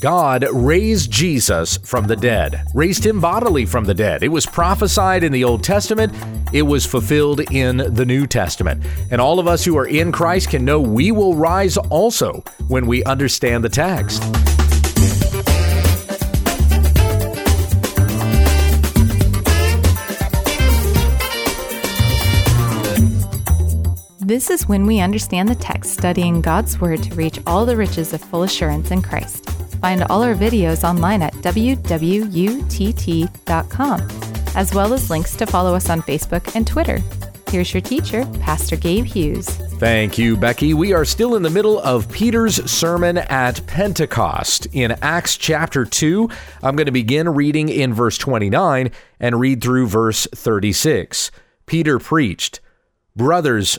God raised Jesus from the dead, raised him bodily from the dead. It was prophesied in the Old Testament, it was fulfilled in the New Testament. And all of us who are in Christ can know we will rise also when we understand the text. This is when we understand the text, studying God's Word to reach all the riches of full assurance in Christ. Find all our videos online at www.utt.com, as well as links to follow us on Facebook and Twitter. Here's your teacher, Pastor Gabe Hughes. Thank you, Becky. We are still in the middle of Peter's sermon at Pentecost in Acts chapter 2. I'm going to begin reading in verse 29 and read through verse 36. Peter preached, Brothers,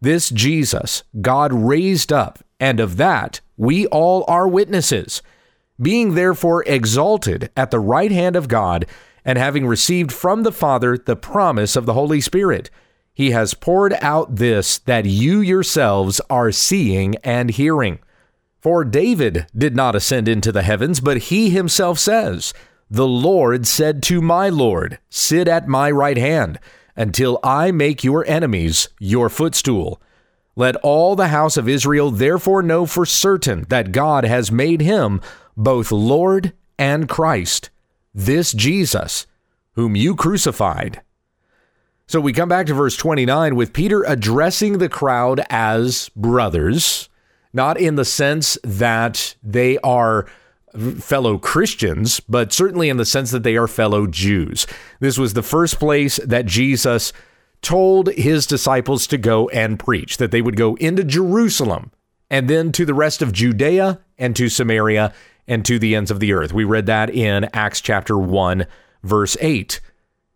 This Jesus God raised up, and of that we all are witnesses. Being therefore exalted at the right hand of God, and having received from the Father the promise of the Holy Spirit, he has poured out this that you yourselves are seeing and hearing. For David did not ascend into the heavens, but he himself says, The Lord said to my Lord, Sit at my right hand until I make your enemies your footstool. Let all the house of Israel therefore know for certain that God has made him both Lord and Christ, this Jesus, whom you crucified. So we come back to verse 29 with Peter addressing the crowd as brothers, not in the sense that they are fellow Christians, but certainly in the sense that they are fellow Jews. This was the first place that Jesus told his disciples to go and preach, that they would go into Jerusalem and then to the rest of Judea and to Samaria and to the ends of the earth. We read that in Acts chapter 1, verse 8.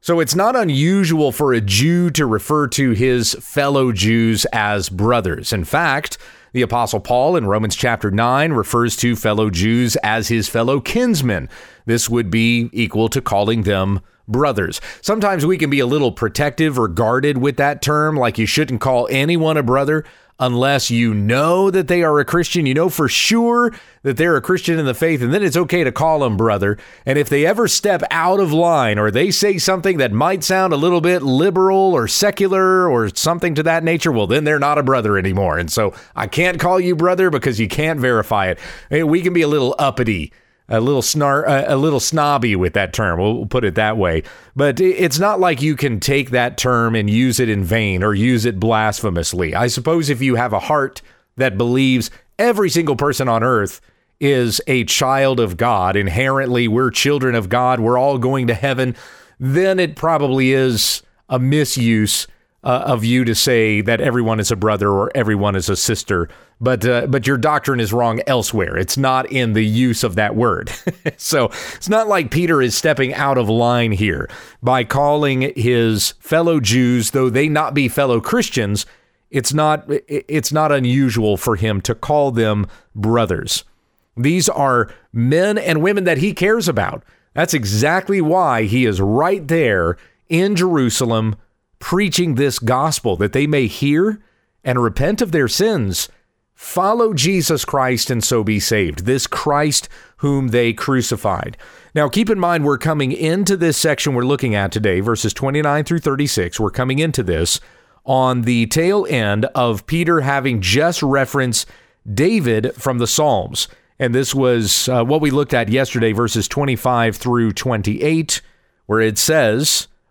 So it's not unusual for a Jew to refer to his fellow Jews as brothers. In fact, the Apostle Paul in Romans chapter 9 refers to fellow Jews as his fellow kinsmen. This would be equal to calling them brothers. Sometimes we can be a little protective or guarded with that term, like you shouldn't call anyone a brother unless you know that they are a Christian. You know for sure that they're a Christian in the faith, and then it's okay to call them brother. And if they ever step out of line or they say something that might sound a little bit liberal or secular or something to that nature, well, then they're not a brother anymore. And so I can't call you brother because you can't verify it. We can be a little uppity a little snar a little snobby with that term. We'll put it that way. But it's not like you can take that term and use it in vain or use it blasphemously. I suppose if you have a heart that believes every single person on earth is a child of God, inherently we're children of God, we're all going to heaven, then it probably is a misuse uh, of you to say that everyone is a brother or everyone is a sister, but uh, but your doctrine is wrong elsewhere. It's not in the use of that word. so it's not like Peter is stepping out of line here by calling his fellow Jews, though they not be fellow Christians. It's not it's not unusual for him to call them brothers. These are men and women that he cares about. That's exactly why he is right there in Jerusalem preaching this gospel that they may hear and repent of their sins, follow Jesus Christ and so be saved. This Christ whom they crucified. Now, keep in mind, we're coming into this section we're looking at today, verses 29 through 36. We're coming into this on the tail end of Peter having just referenced David from the Psalms. And this was uh, what we looked at yesterday, verses 25 through 28, where it says,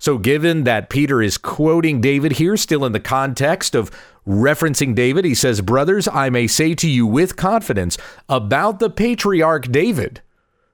So, given that Peter is quoting David here, still in the context of referencing David, he says, Brothers, I may say to you with confidence about the patriarch David.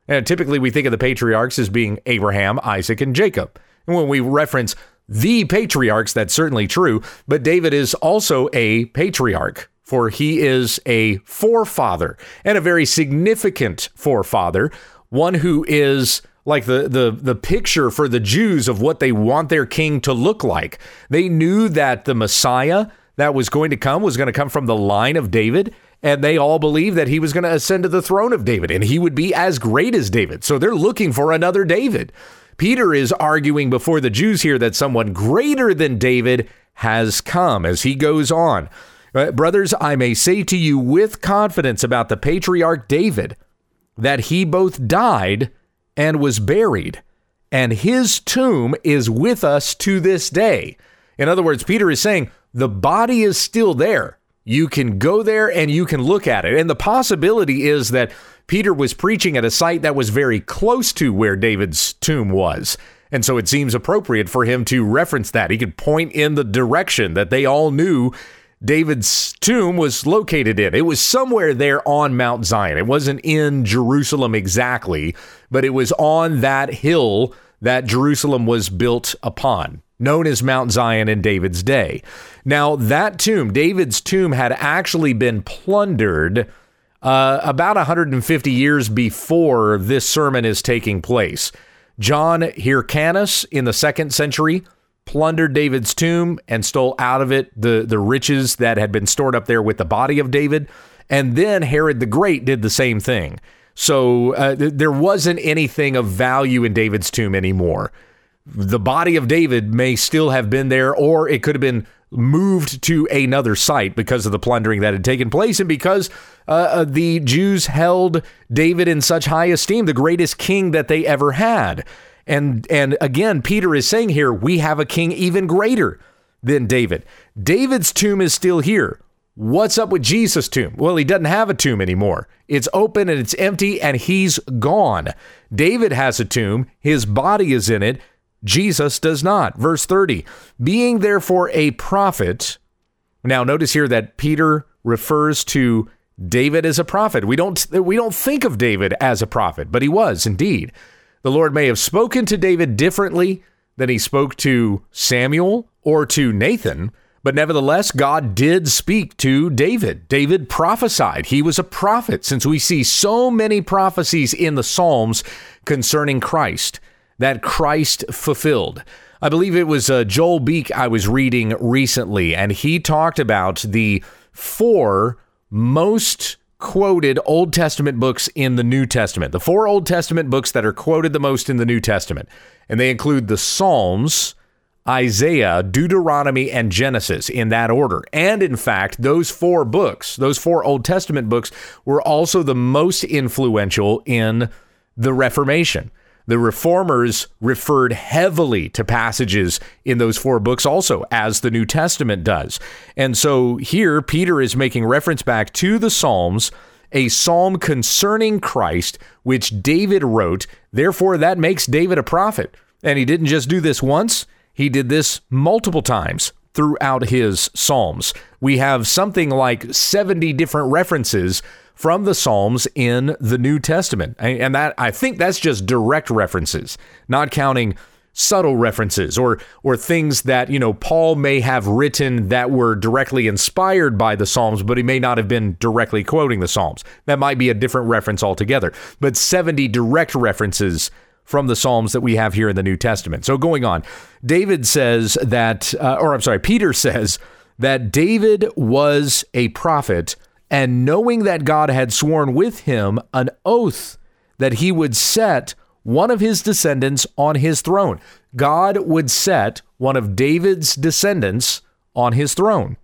And typically we think of the patriarchs as being Abraham, Isaac, and Jacob. And when we reference the patriarchs, that's certainly true, but David is also a patriarch, for he is a forefather and a very significant forefather, one who is like the the the picture for the Jews of what they want their king to look like. They knew that the Messiah that was going to come was going to come from the line of David, and they all believed that he was going to ascend to the throne of David and he would be as great as David. So they're looking for another David. Peter is arguing before the Jews here that someone greater than David has come as he goes on. Uh, brothers, I may say to you with confidence about the patriarch David that he both died and was buried, and his tomb is with us to this day. In other words, Peter is saying the body is still there. You can go there and you can look at it. And the possibility is that Peter was preaching at a site that was very close to where David's tomb was. And so it seems appropriate for him to reference that. He could point in the direction that they all knew David's tomb was located in. It was somewhere there on Mount Zion. It wasn't in Jerusalem exactly, but it was on that hill that Jerusalem was built upon, known as Mount Zion in David's day. Now, that tomb, David's tomb, had actually been plundered uh, about 150 years before this sermon is taking place. John Hyrcanus in the second century plundered David's tomb and stole out of it the, the riches that had been stored up there with the body of David. And then Herod the Great did the same thing. So uh, th- there wasn't anything of value in David's tomb anymore. The body of David may still have been there, or it could have been moved to another site because of the plundering that had taken place and because uh, uh the Jews held David in such high esteem, the greatest king that they ever had. And and again, Peter is saying here, we have a king even greater than David. David's tomb is still here. What's up with Jesus' tomb? Well, he doesn't have a tomb anymore. It's open and it's empty and he's gone. David has a tomb, his body is in it. Jesus does not. Verse 30 Being therefore a prophet. Now, notice here that Peter refers to David as a prophet. We don't, we don't think of David as a prophet, but he was indeed. The Lord may have spoken to David differently than he spoke to Samuel or to Nathan, but nevertheless, God did speak to David. David prophesied. He was a prophet, since we see so many prophecies in the Psalms concerning Christ that Christ fulfilled. I believe it was uh, Joel Beeke I was reading recently, and he talked about the four most quoted Old Testament books in the New Testament. The four Old Testament books that are quoted the most in the New Testament. And they include the Psalms, Isaiah, Deuteronomy, and Genesis in that order. And in fact, those four books, those four Old Testament books, were also the most influential in the Reformation. The reformers referred heavily to passages in those four books also, as the New Testament does. And so here, Peter is making reference back to the Psalms, a psalm concerning Christ, which David wrote. Therefore, that makes David a prophet. And he didn't just do this once, he did this multiple times throughout his Psalms. We have something like 70 different references from the Psalms in the New Testament. And that I think that's just direct references, not counting subtle references or or things that, you know, Paul may have written that were directly inspired by the Psalms, but he may not have been directly quoting the Psalms. That might be a different reference altogether. But 70 direct references from the Psalms that we have here in the New Testament. So going on, David says that, uh, or I'm sorry, Peter says that David was a prophet and knowing that God had sworn with him an oath that he would set one of his descendants on his throne. God would set one of David's descendants on his throne.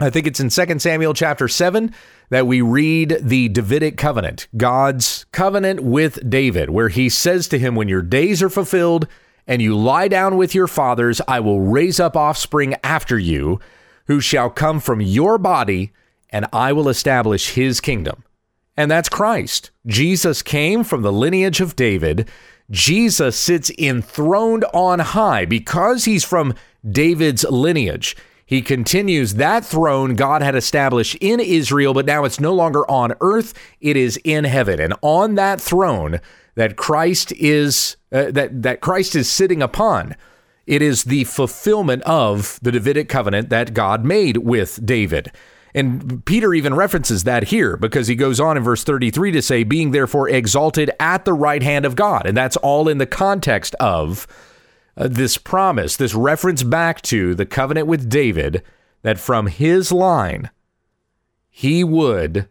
I think it's in 2 Samuel chapter 7 that we read the Davidic covenant, God's covenant with David, where he says to him, When your days are fulfilled and you lie down with your fathers, I will raise up offspring after you, who shall come from your body and I will establish his kingdom. and that's Christ. Jesus came from the lineage of David. Jesus sits enthroned on high because he's from David's lineage. He continues that throne God had established in Israel, but now it's no longer on earth, it is in heaven. And on that throne that Christ is uh, that that Christ is sitting upon, it is the fulfillment of the Davidic covenant that God made with David. And Peter even references that here because he goes on in verse 33 to say, being therefore exalted at the right hand of God. And that's all in the context of uh, this promise, this reference back to the covenant with David, that from his line, he would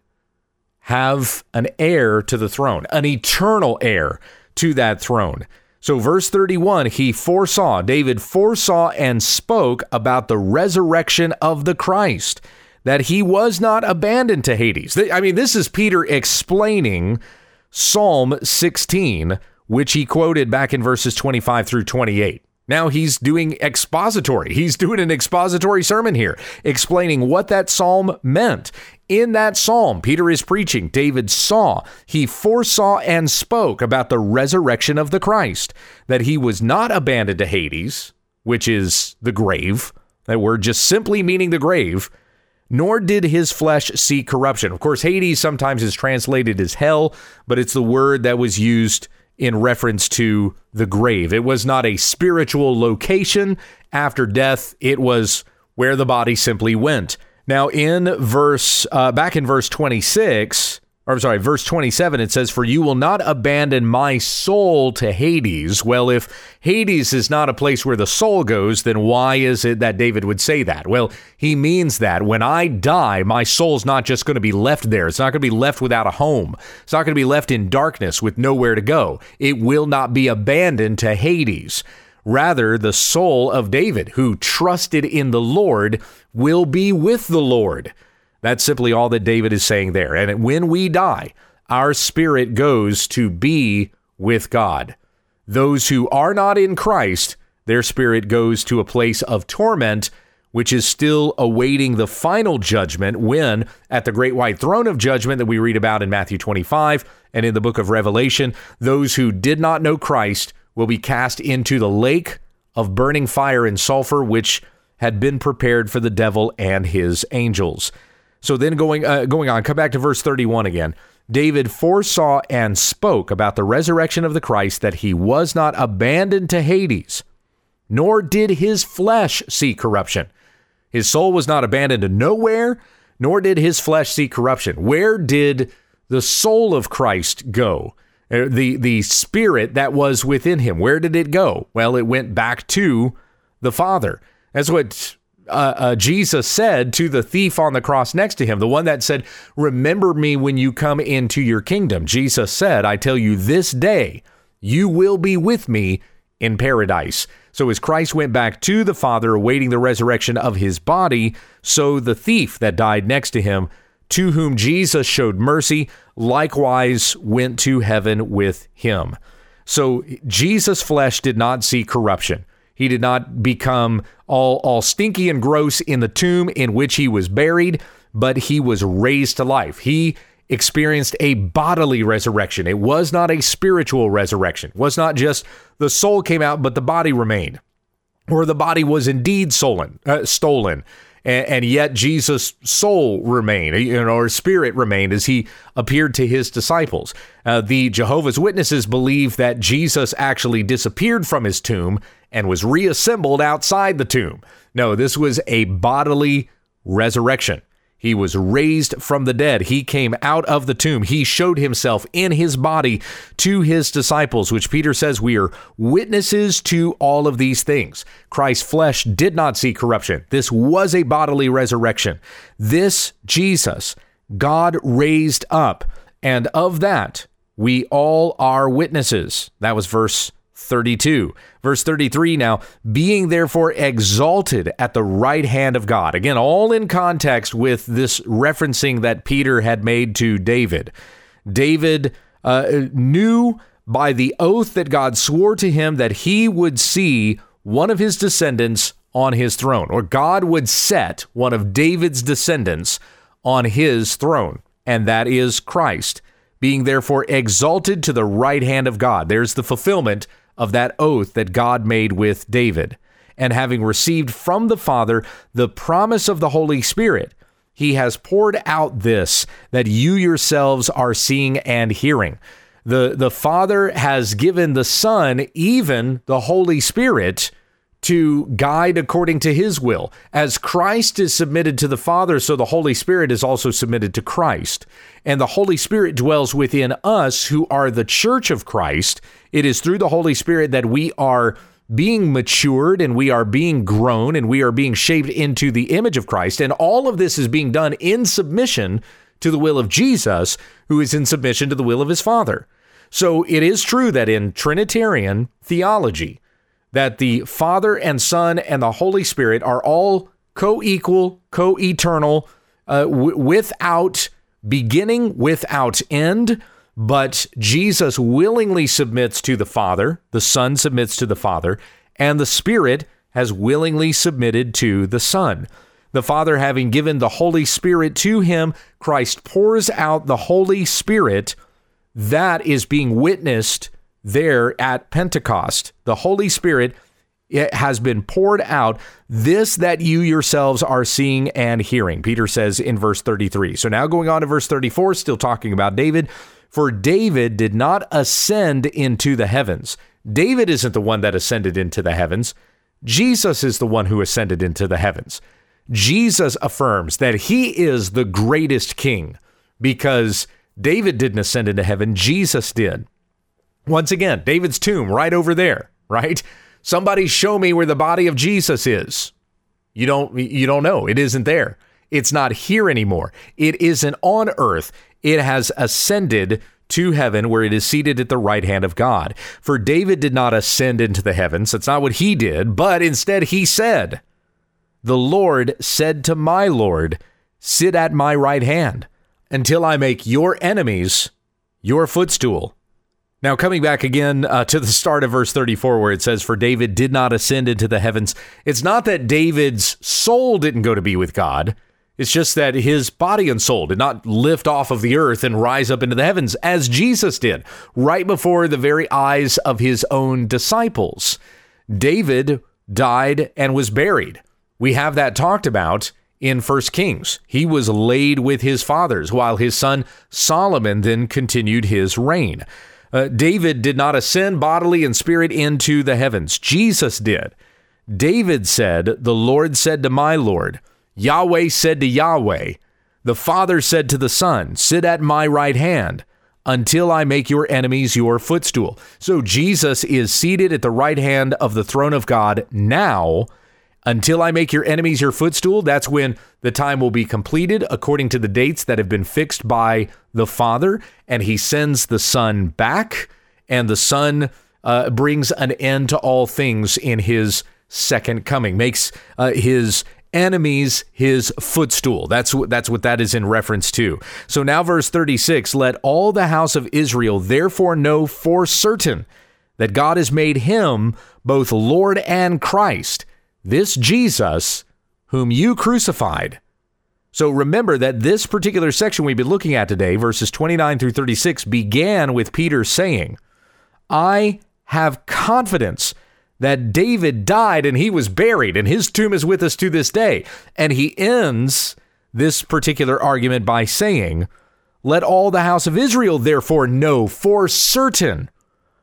have an heir to the throne, an eternal heir to that throne. So, verse 31, he foresaw, David foresaw and spoke about the resurrection of the Christ that he was not abandoned to Hades. I mean, this is Peter explaining Psalm 16, which he quoted back in verses 25 through 28. Now he's doing expository. He's doing an expository sermon here, explaining what that psalm meant. In that psalm, Peter is preaching. David saw, he foresaw and spoke about the resurrection of the Christ, that he was not abandoned to Hades, which is the grave. That word just simply meaning the grave nor did his flesh see corruption. Of course, Hades sometimes is translated as hell, but it's the word that was used in reference to the grave. It was not a spiritual location after death, it was where the body simply went. Now, in verse, uh, back in verse 26, or I'm sorry, verse 27, it says, For you will not abandon my soul to Hades. Well, if Hades is not a place where the soul goes, then why is it that David would say that? Well, he means that when I die, my soul's not just going to be left there. It's not going to be left without a home. It's not going to be left in darkness with nowhere to go. It will not be abandoned to Hades. Rather, the soul of David, who trusted in the Lord, will be with the Lord. That's simply all that David is saying there. And when we die, our spirit goes to be with God. Those who are not in Christ, their spirit goes to a place of torment, which is still awaiting the final judgment when, at the great white throne of judgment that we read about in Matthew 25 and in the book of Revelation, those who did not know Christ will be cast into the lake of burning fire and sulfur, which had been prepared for the devil and his angels. So then going uh, going on, come back to verse 31 again. David foresaw and spoke about the resurrection of the Christ that he was not abandoned to Hades, nor did his flesh see corruption. His soul was not abandoned to nowhere, nor did his flesh see corruption. Where did the soul of Christ go? Uh, the the spirit that was within him, where did it go? Well, it went back to the Father. That's what uh, uh, Jesus said to the thief on the cross next to him, the one that said, Remember me when you come into your kingdom. Jesus said, I tell you this day, you will be with me in paradise. So as Christ went back to the Father, awaiting the resurrection of his body, so the thief that died next to him, to whom Jesus showed mercy, likewise went to heaven with him. So Jesus' flesh did not see corruption. He did not become all, all stinky and gross in the tomb in which he was buried, but he was raised to life. He experienced a bodily resurrection. It was not a spiritual resurrection. It was not just the soul came out, but the body remained, or the body was indeed stolen. Uh, stolen and, and yet Jesus' soul remained, you know, or spirit remained as he appeared to his disciples. Uh, the Jehovah's Witnesses believe that Jesus actually disappeared from his tomb and was reassembled outside the tomb. No, this was a bodily resurrection. He was raised from the dead. He came out of the tomb. He showed himself in his body to his disciples, which Peter says we are witnesses to all of these things. Christ's flesh did not see corruption. This was a bodily resurrection. This Jesus, God raised up, and of that we all are witnesses. That was verse 32. Verse 33 now, being therefore exalted at the right hand of God. Again, all in context with this referencing that Peter had made to David. David uh, knew by the oath that God swore to him that he would see one of his descendants on his throne, or God would set one of David's descendants on his throne. and that is Christ, being therefore exalted to the right hand of God. There's the fulfillment of that oath that God made with David. And having received from the Father the promise of the Holy Spirit, he has poured out this that you yourselves are seeing and hearing. The, the Father has given the Son, even the Holy Spirit, to guide according to his will. As Christ is submitted to the Father, so the Holy Spirit is also submitted to Christ. And the Holy Spirit dwells within us who are the church of Christ. It is through the Holy Spirit that we are being matured and we are being grown and we are being shaped into the image of Christ. And all of this is being done in submission to the will of Jesus, who is in submission to the will of his Father. So it is true that in Trinitarian theology, that the Father and Son and the Holy Spirit are all co equal, co eternal, uh, w- without beginning, without end. But Jesus willingly submits to the Father, the Son submits to the Father, and the Spirit has willingly submitted to the Son. The Father having given the Holy Spirit to him, Christ pours out the Holy Spirit. That is being witnessed there at Pentecost. The Holy Spirit eh, has been poured out, this that you yourselves are seeing and hearing. Peter says in verse 33. So now going on to verse 34, still talking about David. For David did not ascend into the heavens. David isn't the one that ascended into the heavens. Jesus is the one who ascended into the heavens. Jesus affirms that he is the greatest king because David didn't ascend into heaven, Jesus did. Once again, David's tomb right over there, right? Somebody show me where the body of Jesus is. You don't you don't know. It isn't there. It's not here anymore. It isn't on earth. It has ascended to heaven where it is seated at the right hand of God. For David did not ascend into the heavens. That's not what he did, but instead he said, The Lord said to my Lord, Sit at my right hand until I make your enemies your footstool. Now, coming back again uh, to the start of verse 34, where it says, For David did not ascend into the heavens, it's not that David's soul didn't go to be with God. It's just that his body and soul did not lift off of the earth and rise up into the heavens as Jesus did, right before the very eyes of his own disciples. David died and was buried. We have that talked about in First Kings. He was laid with his fathers, while his son Solomon then continued his reign. Uh, David did not ascend bodily and spirit into the heavens. Jesus did. David said, The Lord said to my Lord, Yahweh said to Yahweh, The Father said to the Son, Sit at my right hand until I make your enemies your footstool. So Jesus is seated at the right hand of the throne of God now until I make your enemies your footstool, that's when the time will be completed according to the dates that have been fixed by the Father. And he sends the Son back, and the Son uh, brings an end to all things in his second coming, makes uh, his enemies his footstool. That's what that's what that is in reference to. So now verse 36, let all the house of Israel therefore know for certain that God has made him both Lord and Christ this Jesus whom you crucified. So remember that this particular section we've been looking at today, verses 29 through 36, began with Peter saying, I have confidence that David died and he was buried, and his tomb is with us to this day. And he ends this particular argument by saying, Let all the house of Israel therefore know for certain.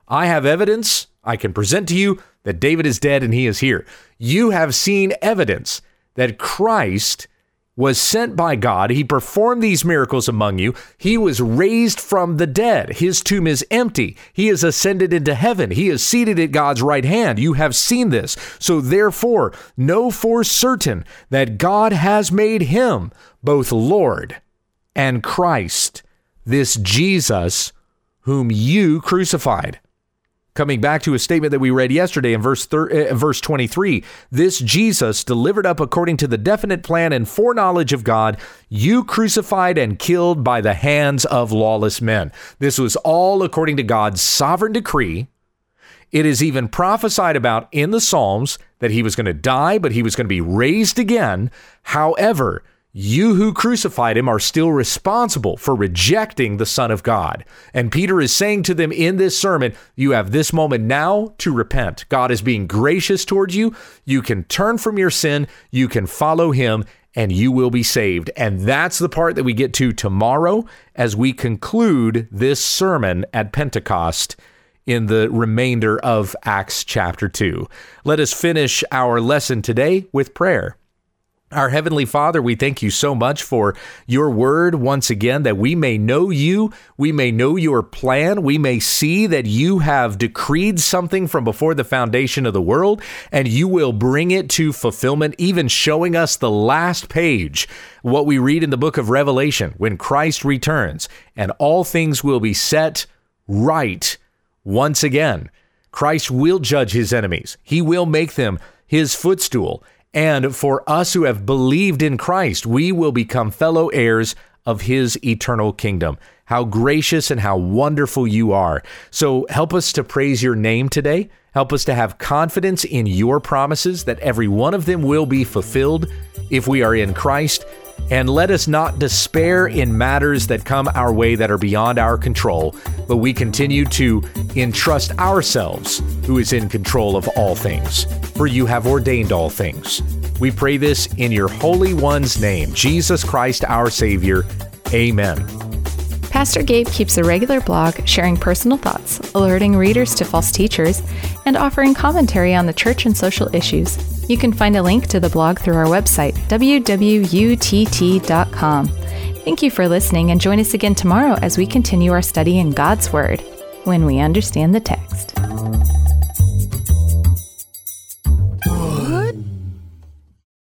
I have evidence I can present to you that David is dead and he is here. You have seen evidence that Christ was sent by God. He performed these miracles among you. He was raised from the dead. His tomb is empty. He is ascended into heaven. He is seated at God's right hand. You have seen this. So therefore, know for certain that God has made him both Lord and Christ, this Jesus whom you crucified coming back to a statement that we read yesterday in verse thir- uh, verse 23 this Jesus delivered up according to the definite plan and foreknowledge of God you crucified and killed by the hands of lawless men. This was all according to God's sovereign decree. It is even prophesied about in the Psalms that he was going to die but he was going to be raised again. However you who crucified him are still responsible for rejecting the Son of God. And Peter is saying to them in this sermon, you have this moment now to repent. God is being gracious towards you. You can turn from your sin, you can follow him, and you will be saved. And that's the part that we get to tomorrow as we conclude this sermon at Pentecost in the remainder of Acts chapter 2. Let us finish our lesson today with prayer. Our Heavenly Father, we thank you so much for your word once again, that we may know you, we may know your plan, we may see that you have decreed something from before the foundation of the world, and you will bring it to fulfillment, even showing us the last page, what we read in the book of Revelation, when Christ returns, and all things will be set right once again. Christ will judge his enemies, he will make them his footstool. And for us who have believed in Christ, we will become fellow heirs of his eternal kingdom. How gracious and how wonderful you are. So help us to praise your name today. Help us to have confidence in your promises that every one of them will be fulfilled if we are in Christ. And let us not despair in matters that come our way that are beyond our control, but we continue to entrust ourselves, who is in control of all things. For you have ordained all things. We pray this in your Holy One's name, Jesus Christ our Savior. Amen. Pastor Gabe keeps a regular blog sharing personal thoughts, alerting readers to false teachers, and offering commentary on the church and social issues. You can find a link to the blog through our website, www.utt.com. Thank you for listening and join us again tomorrow as we continue our study in God's Word when we understand the text.